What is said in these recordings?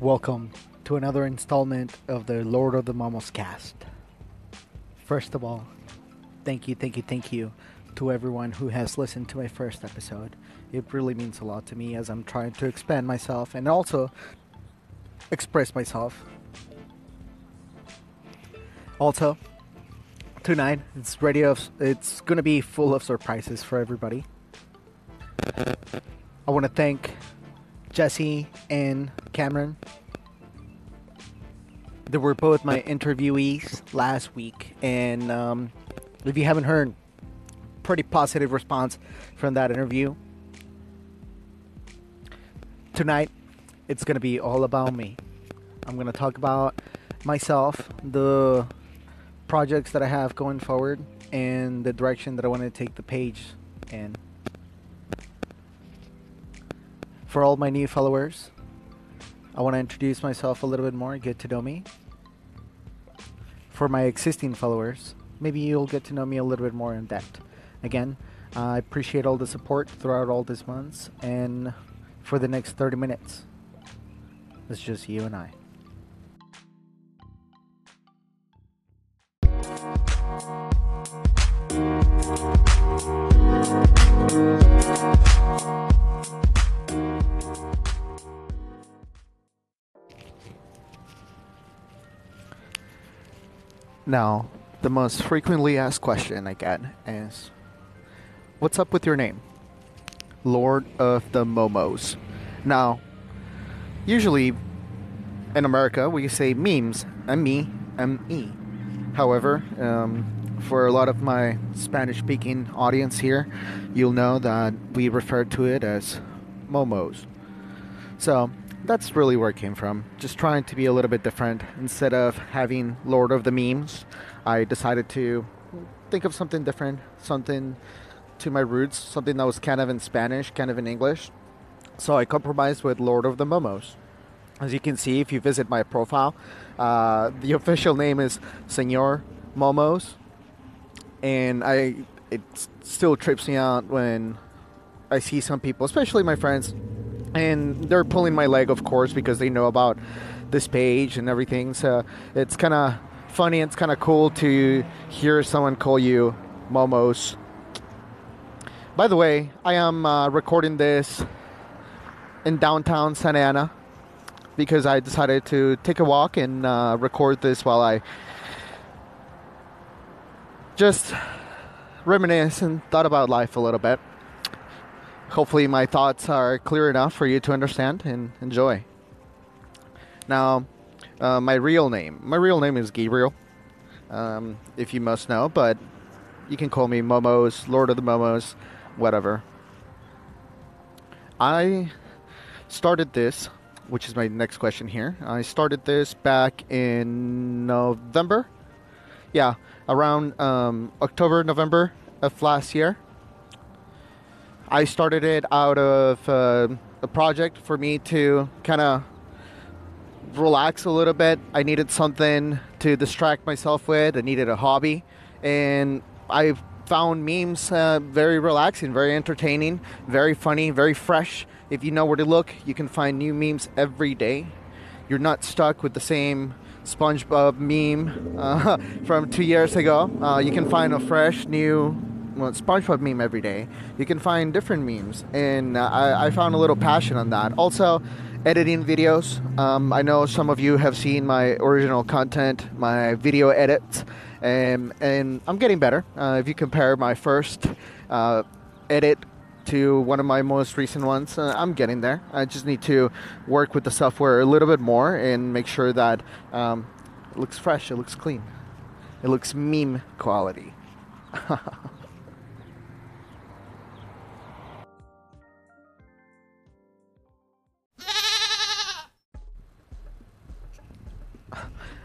Welcome to another installment of the Lord of the Momos cast. First of all, thank you, thank you, thank you to everyone who has listened to my first episode. It really means a lot to me as I'm trying to expand myself and also express myself. Also, tonight it's ready of it's gonna be full of surprises for everybody. I want to thank Jesse and Cameron. They were both my interviewees last week, and um, if you haven't heard, pretty positive response from that interview. Tonight, it's gonna be all about me. I'm gonna talk about myself, the projects that I have going forward, and the direction that I want to take the page in. For all my new followers, I want to introduce myself a little bit more, get to know me. For my existing followers, maybe you'll get to know me a little bit more in depth. Again, I appreciate all the support throughout all these months, and for the next 30 minutes, it's just you and I. Now, the most frequently asked question I get is What's up with your name? Lord of the Momos. Now, usually in America we say memes, M E M E. However, um, for a lot of my Spanish speaking audience here, you'll know that we refer to it as momos. So that's really where it came from. Just trying to be a little bit different. Instead of having Lord of the Memes, I decided to think of something different, something to my roots, something that was kind of in Spanish, kind of in English. So I compromised with Lord of the Momos. As you can see, if you visit my profile, uh, the official name is Senor Momos, and I it still trips me out when I see some people, especially my friends, and they're pulling my leg, of course, because they know about this page and everything. So it's kind of funny. It's kind of cool to hear someone call you Momos. By the way, I am uh, recording this in downtown Santa Ana because I decided to take a walk and uh, record this while I just reminisce and thought about life a little bit. Hopefully, my thoughts are clear enough for you to understand and enjoy. Now, uh, my real name. My real name is Gabriel, um, if you must know, but you can call me Momos, Lord of the Momos, whatever. I started this, which is my next question here. I started this back in November. Yeah, around um, October, November of last year. I started it out of uh, a project for me to kind of relax a little bit. I needed something to distract myself with. I needed a hobby, and I found memes uh, very relaxing, very entertaining, very funny, very fresh. If you know where to look, you can find new memes every day. You're not stuck with the same SpongeBob meme uh, from two years ago. Uh, you can find a fresh, new well, SpongeBob meme every day. You can find different memes, and uh, I, I, found a little passion on that. Also, editing videos. Um, I know some of you have seen my original content, my video edits, and, and I'm getting better. Uh, if you compare my first uh, edit to one of my most recent ones, uh, I'm getting there. I just need to work with the software a little bit more and make sure that um, it looks fresh, it looks clean, it looks meme quality.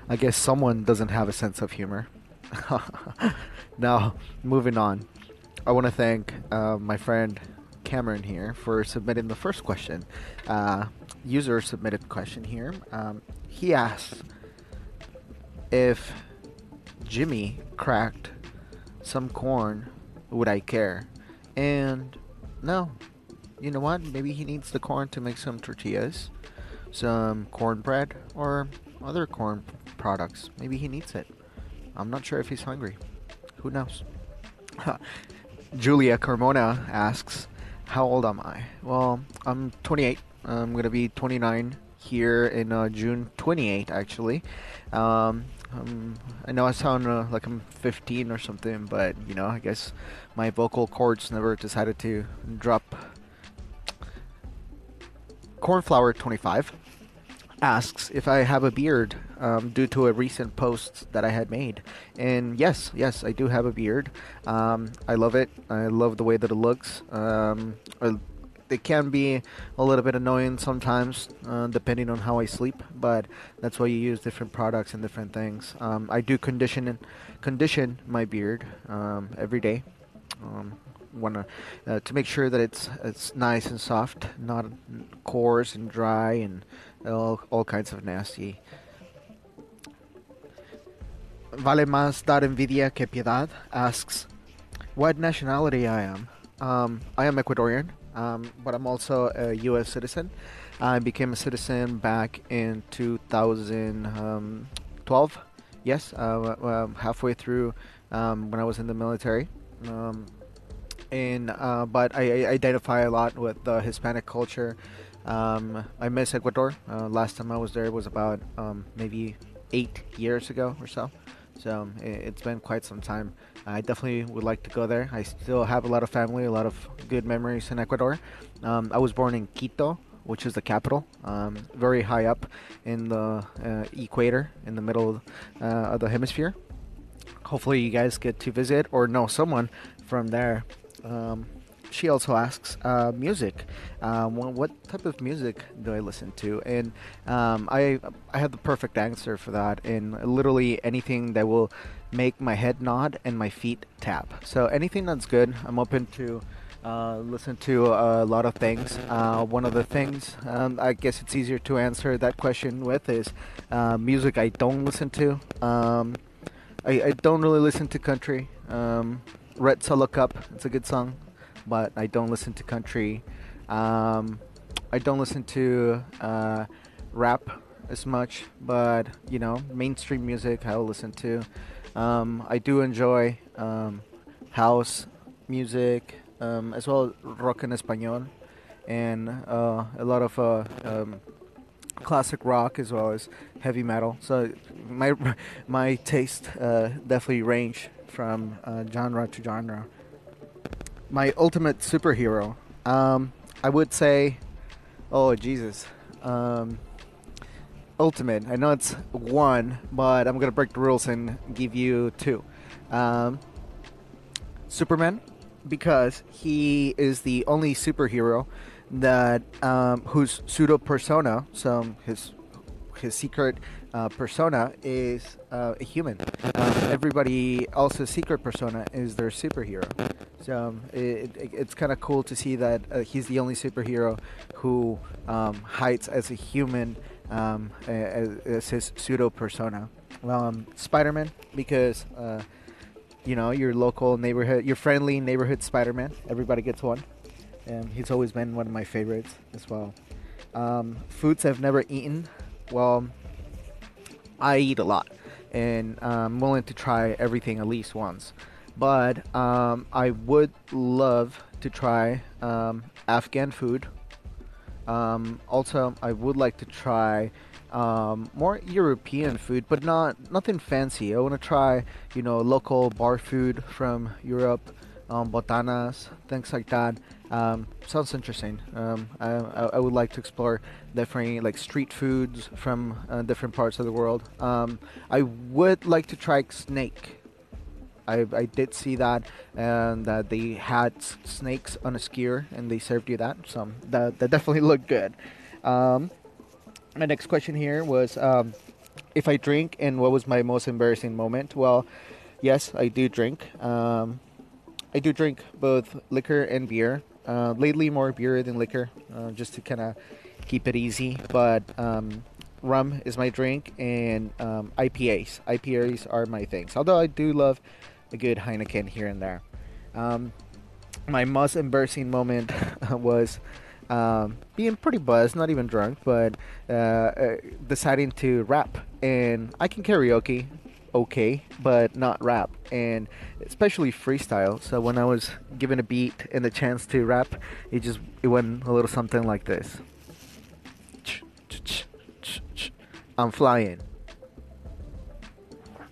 I guess someone doesn't have a sense of humor. now, moving on. I want to thank uh, my friend Cameron here for submitting the first question. Uh, user submitted question here. Um, he asked if Jimmy cracked some corn, would I care? And no, you know what? Maybe he needs the corn to make some tortillas. some cornbread or other corn products. Maybe he needs it. I'm not sure if he's hungry. Who knows? Julia Carmona asks, How old am I? Well, I'm 28. I'm going to be 29 here in uh, June 28, actually. Um, um, I know I sound uh, like I'm 15 or something, but you know, I guess my vocal cords never decided to drop. Cornflower 25 asks if I have a beard um, due to a recent post that I had made. And yes, yes, I do have a beard. Um, I love it. I love the way that it looks. Um, it can be a little bit annoying sometimes, uh, depending on how I sleep. But that's why you use different products and different things. Um, I do condition condition my beard um, every day. Um, wanna uh, to make sure that it's it's nice and soft, not coarse and dry and all, all kinds of nasty. Vale más dar envidia que piedad asks, what nationality I am. Um, I am Ecuadorian, um, but I'm also a U.S. citizen. I became a citizen back in 2012. Yes, uh, halfway through um, when I was in the military. Um, and uh, but I, I, identify a lot with the Hispanic culture. Um, I miss Ecuador. Uh, last time I was there was about um, maybe eight years ago or so. So it, has been quite some time. I definitely would like to go there. I still have a lot of family, a lot of good memories in Ecuador. Um, I was born in Quito, which is the capital, um, very high up in the uh, equator, in the middle uh, of the hemisphere. Hopefully, you guys get to visit or know someone from there. Um, she also asks uh, music. Um, what type of music do I listen to? And um, I I have the perfect answer for that. And literally anything that will make my head nod and my feet tap. So anything that's good, I'm open to. Uh, listen to a lot of things. Uh, one of the things um, I guess it's easier to answer that question with is uh, music I don't listen to. Um, I, I, don't really listen to country. Um, Red Solo Cup, it's a good song but I don't listen to country. Um, I don't listen to uh, rap as much, but you know, mainstream music I'll listen to. Um, I do enjoy um, house music um, as well as rock en español and uh, a lot of uh, um, classic rock as well as heavy metal. So my my taste uh, definitely range from uh, genre to genre my ultimate superhero. Um, I would say, oh Jesus, um, ultimate. I know it's one, but I'm gonna break the rules and give you two. Um, Superman, because he is the only superhero that um, whose pseudo persona, so his his secret uh, persona is uh, a human. Um, everybody else's secret persona is their superhero. So um, it, it, it's kind of cool to see that uh, he's the only superhero who um, hides as a human um, as, as, his pseudo persona. Um, Spider-Man, because uh, you know your local neighborhood, your friendly neighborhood Spider-Man. Everybody gets one. And he's always been one of my favorites as well. Foods I've never eaten. Well, I eat a lot, and I'm willing to try everything at least once. But um, I would love to try um, Afghan food. Um, also, I would like to try um, more European food, but not nothing fancy. I want to try, you know, local bar food from Europe, um, botanas, things like that. Um, sounds interesting. Um, I, I, would like to explore different like street foods from uh, different parts of the world. Um, I would like to try snake. I, I did see that and that they had snakes on a skewer and they served you that. So that, that definitely looked good. Um, my next question here was um, if I drink and what was my most embarrassing moment. Well, yes, I do drink. Um, I do drink both liquor and beer. Uh, lately, more beer than liquor, uh, just to kind of keep it easy. But um, rum is my drink, and um, IPAs. IPAs are my things. Although I do love a good Heineken here and there. Um, my most embarrassing moment was um, being pretty buzzed, not even drunk, but uh, uh, deciding to rap. And I can karaoke, okay, but not rap, and especially freestyle. So when I was given a beat and the chance to rap, it just it went a little something like this. I'm flying,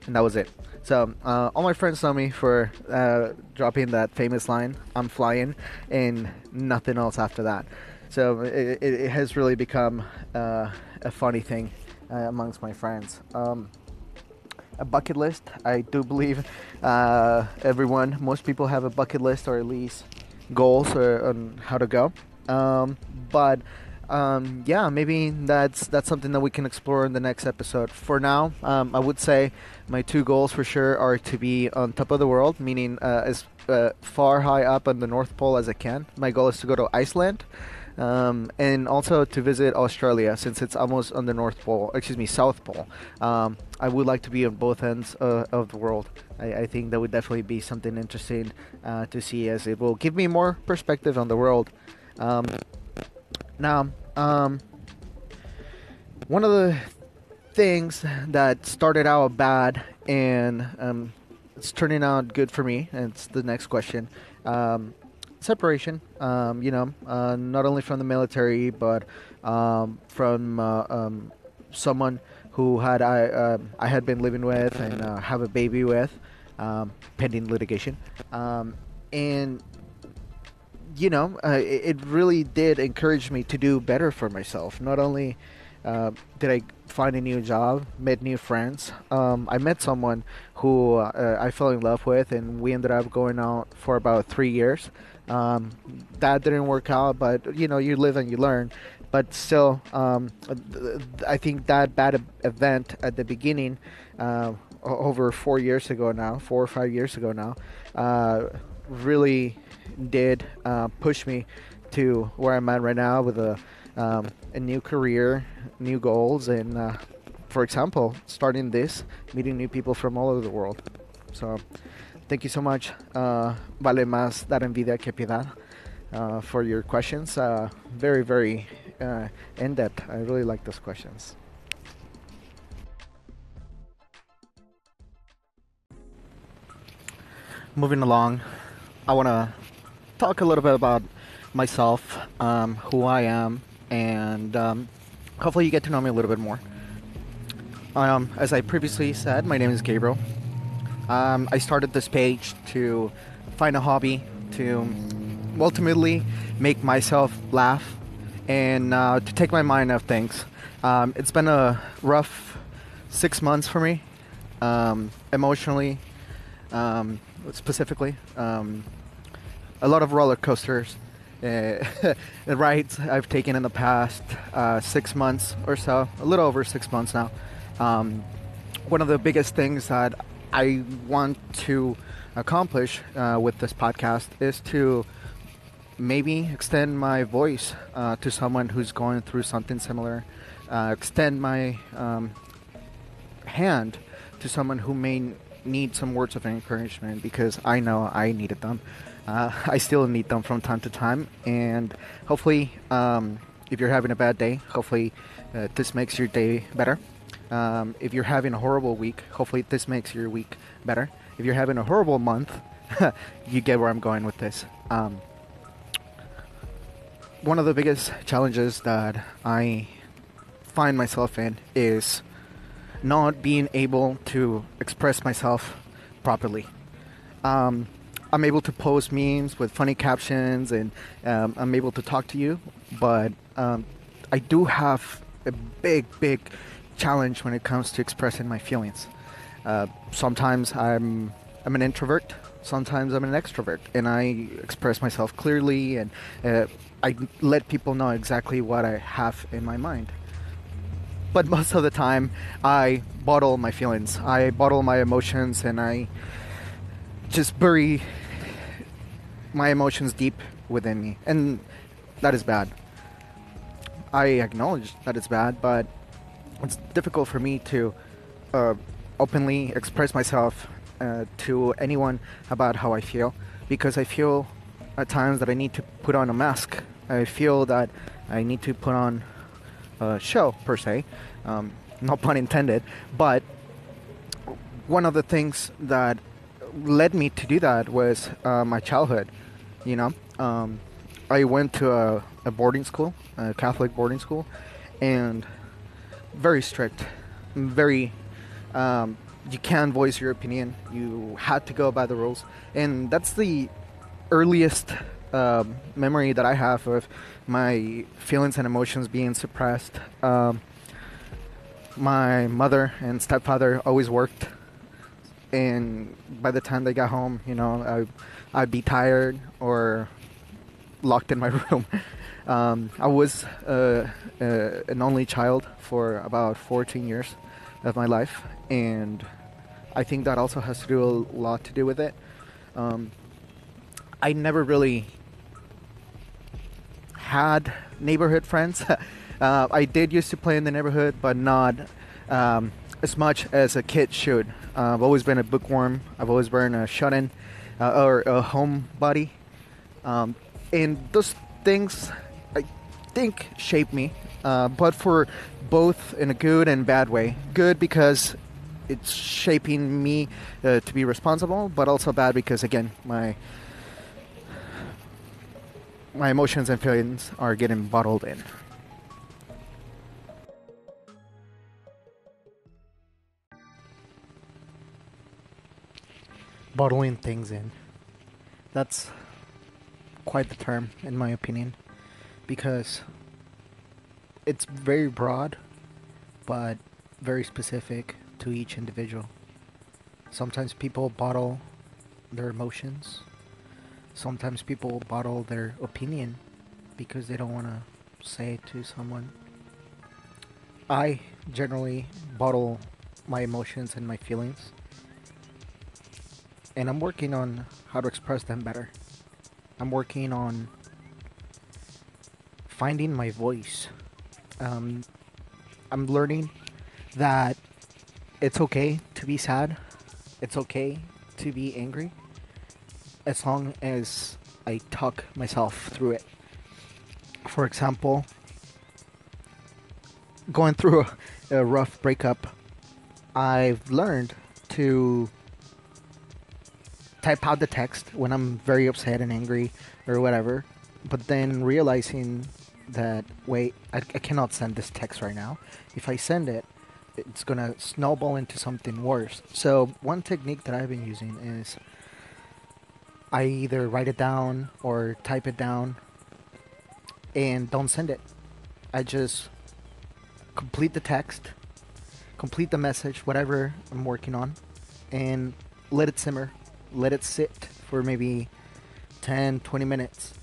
and that was it. So uh, all my friends know me for uh, dropping that famous line, "I'm flying," and nothing else after that. So it, it, has really become uh, a funny thing uh, amongst my friends. Um, a bucket list. I do believe uh, everyone, most people have a bucket list or at least goals or, on how to go. Um, but um, yeah, maybe that's that's something that we can explore in the next episode. For now, um, I would say my two goals for sure are to be on top of the world, meaning uh, as uh, far high up on the North Pole as I can. My goal is to go to Iceland. Um, and also to visit Australia since it's almost on the North Pole, excuse me, South Pole. Um, I would like to be on both ends uh, of the world. I, I, think that would definitely be something interesting uh, to see as it will give me more perspective on the world. Um, now, um, one of the things that started out bad and um, it's turning out good for me, and it's the next question. Um, separation, um, you know, uh, not only from the military, but um, from uh, someone who had I uh, I had been living with and uh, have a baby with, um, pending litigation, and you know, uh, it, it, really did encourage me to do better for myself. Not only uh, did I find a new job, met new friends, um, I met someone who uh, I fell in love with, and we ended up going out for about three years. Um, that didn't work out, but you know, you live and you learn. But still, um, I think that bad event at the beginning, uh, over four years ago now, four or five years ago now, uh, really did uh, push me to where I'm at right now with a um, a new career, new goals, and uh, for example, starting this, meeting new people from all over the world. So, thank you so much, uh, Vale Más Dar Envidia Que Piedad, uh, for your questions. Uh, very, very uh, in depth. I really like those questions. Moving along, I want to talk a little bit about myself, um, who I am, and um, hopefully you get to know me a little bit more. Um, as I previously said, my name is Gabriel. Um, I started this page to find a hobby to ultimately make myself laugh and uh, to take my mind off things. Um, it's been a rough six months for me, um, emotionally, specifically a lot of roller coasters. Uh, rides I've taken in the past uh, six months or so, a little over six months now. Um, one of the biggest things that I want to accomplish uh, with this podcast is to maybe extend my voice uh, to someone who's going through something similar, uh, extend my um, hand to someone who may need some words of encouragement because I know I needed them. Uh, I still need them from time to time, and hopefully, um, if you're having a bad day, hopefully uh, this makes your day better. Um, if you're having a horrible week, hopefully this makes your week better. If you're having a horrible month, you get where I'm going with this. Um, one of the biggest challenges that I find myself in is not being able to express myself properly. Um, I'm able to post memes with funny captions and um, I'm able to talk to you, but um, I do have a big, big challenge when it comes to expressing my feelings. Uh, sometimes I'm I'm an introvert, sometimes I'm an extrovert, and I express myself clearly and uh, I let people know exactly what I have in my mind. But most of the time, I bottle my feelings, I bottle my emotions, and I just bury my emotions deep within me, and that is bad. I acknowledge that it's bad, but it's difficult for me to uh, openly express myself uh, to anyone about how I feel because I feel at times that I need to put on a mask I feel that I need to put on a show per se, um, no pun intended. But one of the things that led me to do that was uh, my childhood. You know, um, I went to a, a boarding school, a Catholic boarding school, and very strict, very. Um, you can't voice your opinion. You had to go by the rules, and that's the earliest um, memory that I have of my feelings and emotions being suppressed. Um, my mother and stepfather always worked, and by the time they got home, you know, I, I'd be tired or locked in my room. Um, I was uh, uh, an only child for about 14 years of my life, and I think that also has to do a lot to do with it. Um, I never really had neighborhood friends. uh, I did used to play in the neighborhood, but not um, as much as a kid should. Uh, I've always been a bookworm. I've always been a shut-in uh, or a homebody, um, and those things I think shape me, uh, but for both in a good and bad way. Good because it's shaping me uh, to be responsible, but also bad because again my my emotions and feelings are getting bottled in. Bottling things in. That's quite the term, in my opinion, because it's very broad, but very specific to each individual. Sometimes people bottle their emotions sometimes people bottle their opinion because they don't want to say it to someone. I generally bottle my emotions and my feelings. And I'm working on how to express them better. I'm working on finding my voice. Um, I'm learning that it's okay to be sad. It's okay to be angry as long as I talk myself through it. For example, going through a, a rough breakup, I've learned to type out the text when I'm very upset and angry or whatever, but then realizing that wait, I, I cannot send this text right now. If I send it, it's gonna snowball into something worse. So one technique that I've been using is I either write it down or type it down and don't send it. I just complete the text, complete the message, whatever I'm working on, and let it simmer. Let it sit for maybe 10, 20 minutes,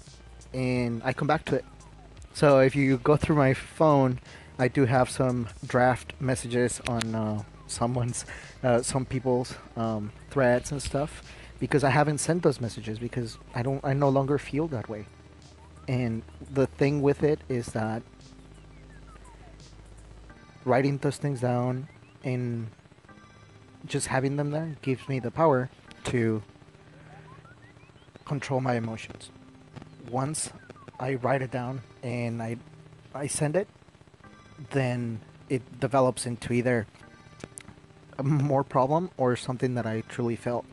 and I come back to it. So if you go through my phone, I do have some draft messages on uh, someone's, uh, some people's um, threads and stuff because I haven't sent those messages because I don't I no longer feel that way. And the thing with it is that writing those things down and just having them there gives me the power to control my emotions. Once I write it down and I I send it, then it develops into either a more problem or something that I truly felt.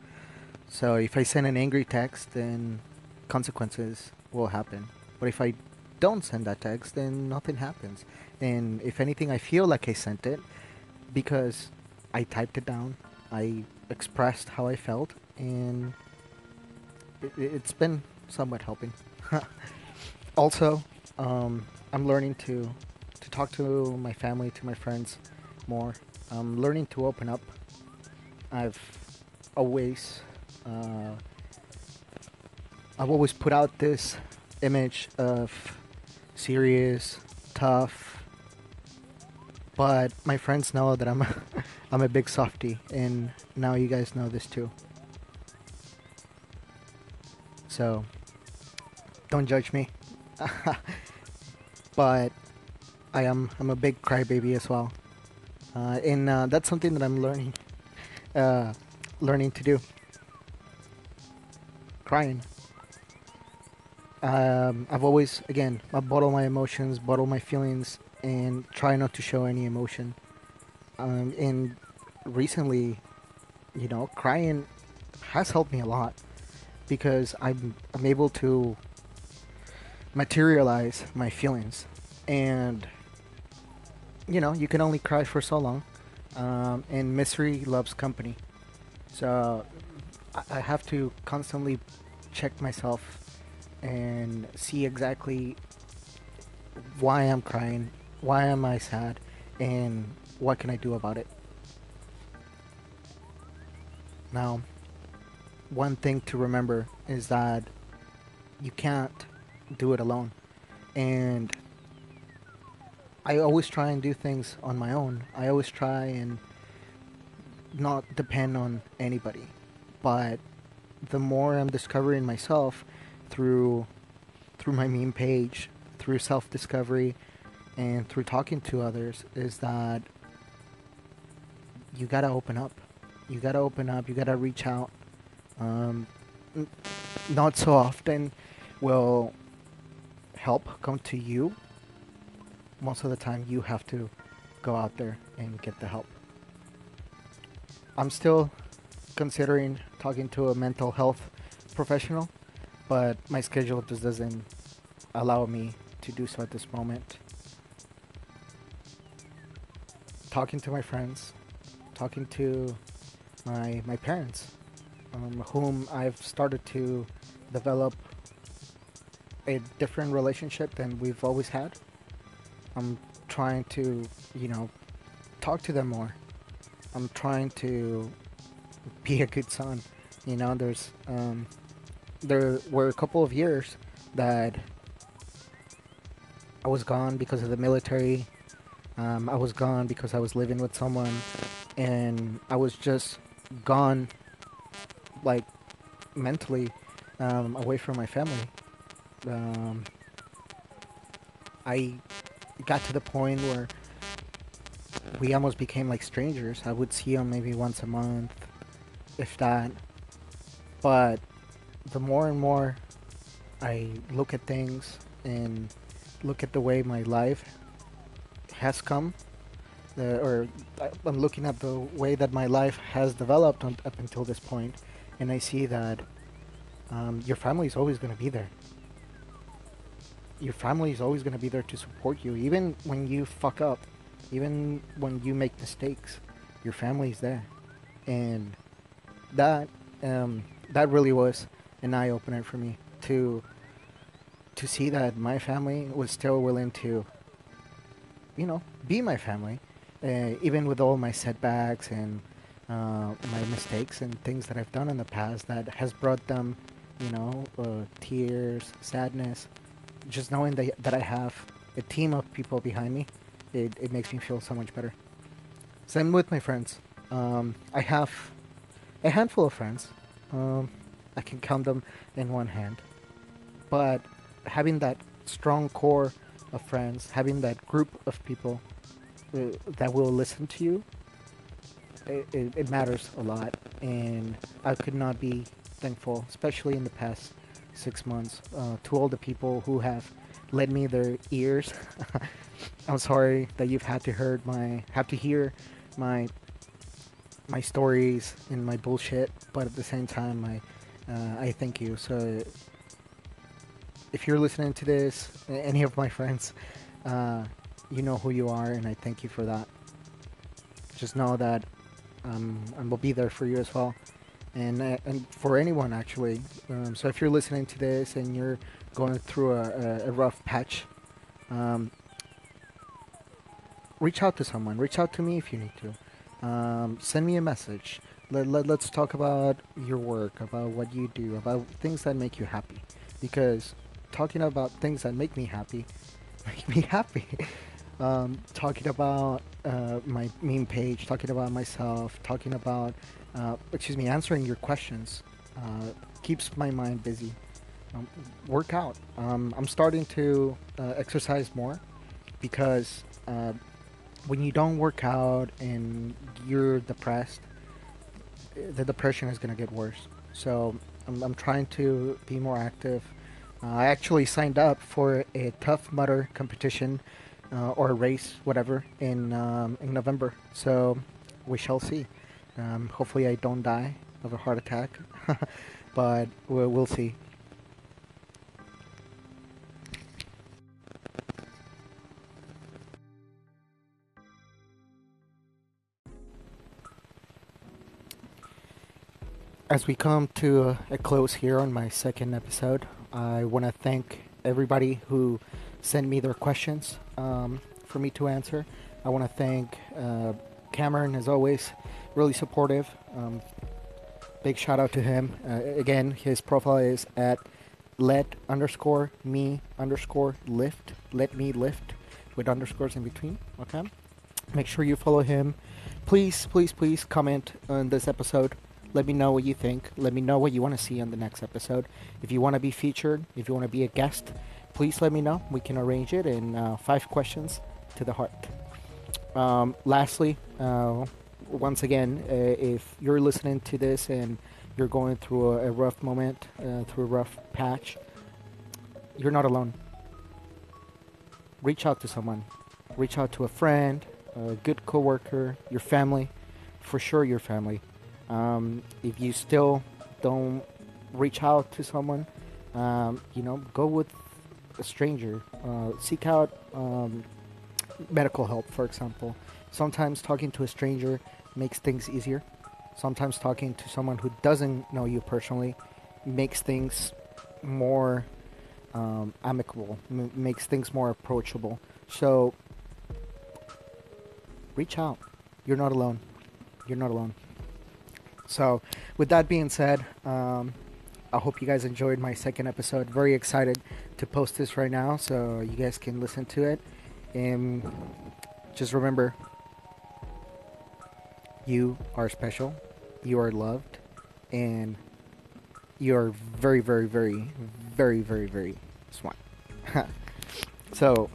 So if I send an angry text, then consequences will happen. But if I don't send that text, then nothing happens. And if anything, I feel like I sent it because I typed it down. I expressed how I felt, and it, has been somewhat helping. also, um, I'm learning to to talk to my family, to my friends more. I'm learning to open up. I've always uh, I've always put out this image of serious, tough, but my friends know that I'm a, I'm a big softy, and now you guys know this too. So don't judge me, but I am I'm a big crybaby as well, uh, and uh, that's something that I'm learning uh, learning to do crying. Um, I've always, again, I bottle my emotions, bottle my feelings, and try not to show any emotion. Um, and recently, you know, crying has helped me a lot because I'm I'm able to materialize my feelings, and you know, you can only cry for so long, um, and misery loves company. So I, have to constantly check myself and see exactly why I'm crying, why am I sad, and what can I do about it. Now, one thing to remember is that you can't do it alone. And I always try and do things on my own. I always try and not depend on anybody. But the more I'm discovering myself through through my meme page, through self-discovery, and through talking to others, is that you gotta open up. You gotta open up. You gotta reach out. Um, n- not so often will help come to you. Most of the time, you have to go out there and get the help. I'm still considering talking to a mental health professional, but my schedule just doesn't allow me to do so at this moment. Talking to my friends, talking to my my parents, um, whom I've started to develop a different relationship than we've always had. I'm trying to, you know, talk to them more. I'm trying to be a good son. You know, there's um, there were a couple of years that I was gone because of the military. Um, I was gone because I was living with someone, and I was just gone, like mentally, um, away from my family. Um, I got to the point where we almost became like strangers. I would see him maybe once a month, if that. But the more and more I look at things and look at the way my life has come, the, or I'm looking at the way that my life has developed on, up until this point, and I see that um, your family is always going to be there. Your family is always going to be there to support you, even when you fuck up, even when you make mistakes. Your family is there, and that um, that really was an eye opener for me to to see that my family was still willing to, you know, be my family, uh, even with all my setbacks and uh, my mistakes and things that I've done in the past that has brought them, you know, uh, tears, sadness. Just knowing that, that I have a team of people behind me, it, it makes me feel so much better. Same with my friends. Um, I have a handful of friends. Um, I can count them in one hand. But having that strong core of friends, having that group of people uh, that will listen to you, it, it, it matters a lot. And I could not be thankful, especially in the past six months, uh, to all the people who have lent me their ears. I'm sorry that you've had to heard my have to hear my my stories and my bullshit, but at the same time, I uh, I thank you. So if you're listening to this, any of my friends, uh, you know who you are, and I thank you for that. Just know that um, I will be there for you as well, and uh, and for anyone actually. Um, so if you're listening to this and you're going through a, a, a rough patch, um, reach out to someone. Reach out to me if you need to. Um, send me a message. Let, let, let's talk about your work, about what you do, about things that make you happy. Because talking about things that make me happy make me happy. um, talking about uh, my meme page, talking about myself, talking about, uh, excuse me, answering your questions uh, keeps my mind busy. Um, work out. Um, I'm starting to uh, exercise more because uh, when you don't work out and you're depressed, the depression is going to get worse. So I'm, I'm trying to be more active, Uh, I actually signed up for a Tough Mudder competition uh, or a race, whatever, in um, in November. So we shall see. Um, hopefully, I don't die of a heart attack, but we'll, we'll see. As we come to a, a close here on my second episode, I want to thank everybody who sent me their questions um, for me to answer. I want to thank uh, Cameron, as always, really supportive. Um, big shout out to him. Uh, again, his profile is at let underscore me underscore lift. Let me lift with underscores in between. Okay. Make sure you follow him. Please, please, please comment on this episode. Let me know what you think. Let me know what you want to see on the next episode. If you want to be featured, if you want to be a guest, please let me know. We can arrange it in uh, five questions to the heart. Um, lastly, uh, once again, uh, if you're listening to this and you're going through a, a rough moment, uh, through a rough patch, you're not alone. Reach out to someone. Reach out to a friend, a good coworker, your family, for sure your family. Um, if you still don't reach out to someone, um, you know, go with a stranger. Uh, seek out um, medical help, for example. Sometimes talking to a stranger makes things easier. Sometimes talking to someone who doesn't know you personally makes things more um, amicable, m- makes things more approachable. So reach out. You're not alone. You're not alone. So, with that being said, um, I hope you guys enjoyed my second episode. Very excited to post this right now so you guys can listen to it. And just remember you are special, you are loved, and you are very, very, very, very, very, very smart. so,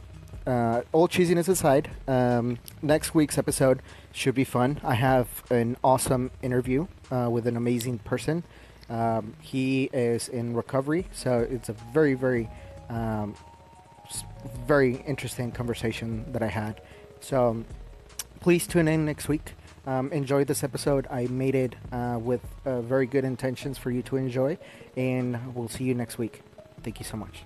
uh, all cheesiness aside, um, next week's episode should be fun. I have an awesome interview uh, with an amazing person. Um, he is in recovery, so it's a very, very, um, very interesting conversation that I had. So um, please tune in next week. Um, enjoy this episode. I made it uh, with uh, very good intentions for you to enjoy, and we'll see you next week. Thank you so much.